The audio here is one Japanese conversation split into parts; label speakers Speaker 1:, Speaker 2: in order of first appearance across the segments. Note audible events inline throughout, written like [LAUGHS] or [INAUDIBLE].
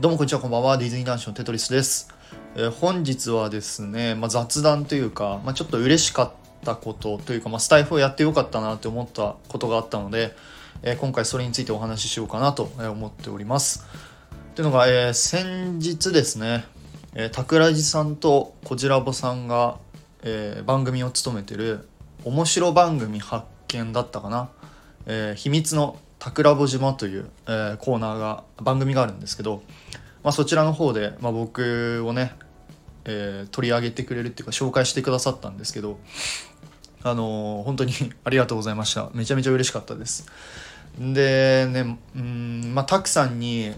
Speaker 1: どうもこんにちはこんばんは。ディズニー男子のテトリスです、えー本日はですね、まあ、雑談というか、まあ、ちょっと嬉しかったことというか、まあ、スタイフをやってよかったなって思ったことがあったので、えー今回それについてお話ししようかなと思っております。というのが、えー先日ですね、えー、桜地さんとこじらぼさんが、え番組を務めてる面白番組発見だったかな、え秘密の桜ぼ島という、えーコーナーが番組があるんですけど、まあ、そちらの方で、まあ、僕をね、えー取り上げてくれるっていうか紹介してくださったんですけどあのー本当に [LAUGHS] ありがとうございました。めちゃめちゃ嬉しかったです。でねうんまあたくさんに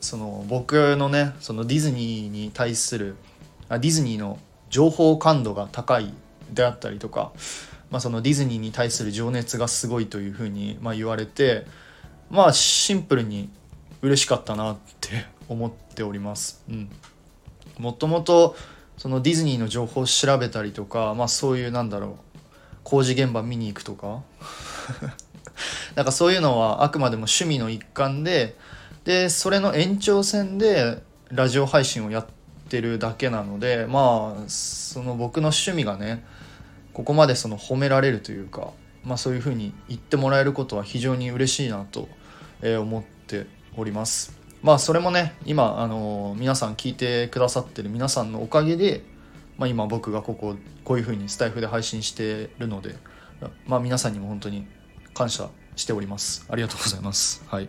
Speaker 1: その僕のねそのディズニーに対するあディズニーの情報感度が高いであったりとか、まあ、そのディズニーに対する情熱がすごいというふうに、まあ、言われてまあシンプルに嬉しかったなって [LAUGHS] 思っております。うん、もともとそのディズニーの情報を調べたりとか、まあ、そういうなんだろう工事現場見に行くとか [LAUGHS] なんかそういうのはあくまでも趣味の一環ででそれの延長線でラジオ配信をやってるだけなのでまあその僕の趣味がねここまでその褒められるというか、まあ、そういうふうに言ってもらえることは非常に嬉しいなと、え思っております。まあそれもね今あの皆さん聞いてくださってる皆さんのおかげで、まあ、今僕がこここういうふうにスタイフで配信してるので、まあ、皆さんにも本当に感謝しております。ありがとうございます。はい。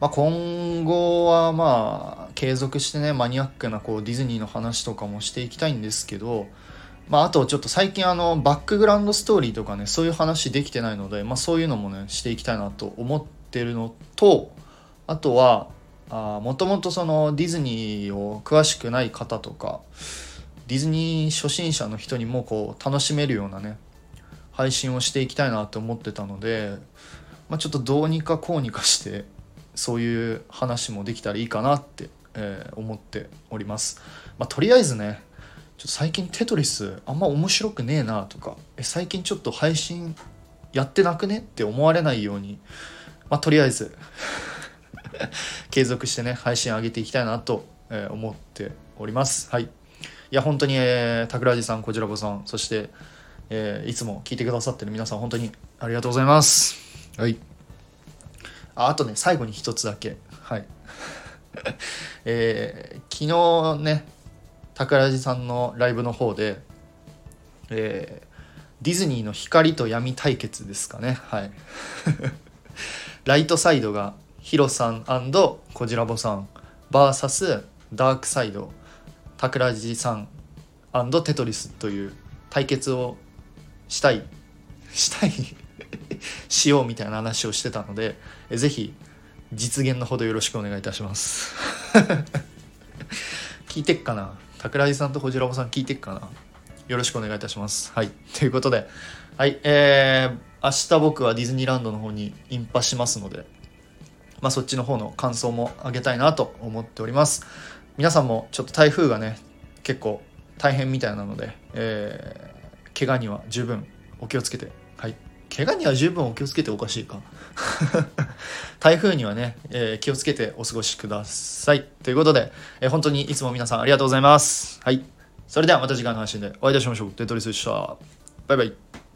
Speaker 1: まあ、今後はまあ継続してねマニアックなこうディズニーの話とかもしていきたいんですけど、まあ、あとちょっと最近あのバックグラウンドストーリーとかねそういう話できてないので、まあ、そういうのもねしていきたいなと思ってるのとあとはもともとそのディズニーを詳しくない方とかディズニー初心者の人にもこう楽しめるようなね配信をしていきたいなと思ってたので、まあ、ちょっとどうにかこうにかしてそういう話もできたらいいかなって、えー思っております。まあ、とりあえずねちょっと最近テトリスあんま面白くねえなとかえ最近ちょっと配信やってなくねって思われないように、まあ、とりあえず [LAUGHS] 継続してね配信上げていきたいなと、えー思っております。はい、いや本当に、えー、桜地さんこちらこさんそして、えーいつも聞いてくださってる皆さん本当にありがとうございます。はいああとね最後に一つだけはい [LAUGHS] えー昨日ね桜地さんのライブの方で、えーディズニーの光と闇対決ですかね。はい。[LAUGHS] ライトサイドがヒロさんコジラボさん VS ダークサイド桜地さんテトリスという対決をしたい [LAUGHS] したいしようみたいな話をしてたのでえぜひ実現のほどよろしくお願いいたします。[LAUGHS] 聞いてっかな？桜地さんとこじらぼさん聞いてっかな？よろしくお願いいたします。はい。ということではいえー、明日僕はディズニーランドの方にインパしますのでまあそっちの方の感想もあげたいなと思っております。皆さんもちょっと台風がね結構大変みたいなので、えー、怪我には十分お気をつけてはい。怪我には十分お気をつけておかしいか。[LAUGHS] 台風にはね、えー気をつけてお過ごしください。ということで、えー本当にいつも皆さんありがとうございます。はい。それではまた次回の配信でお会いいたしましょう。デトリスでした。バイバイ。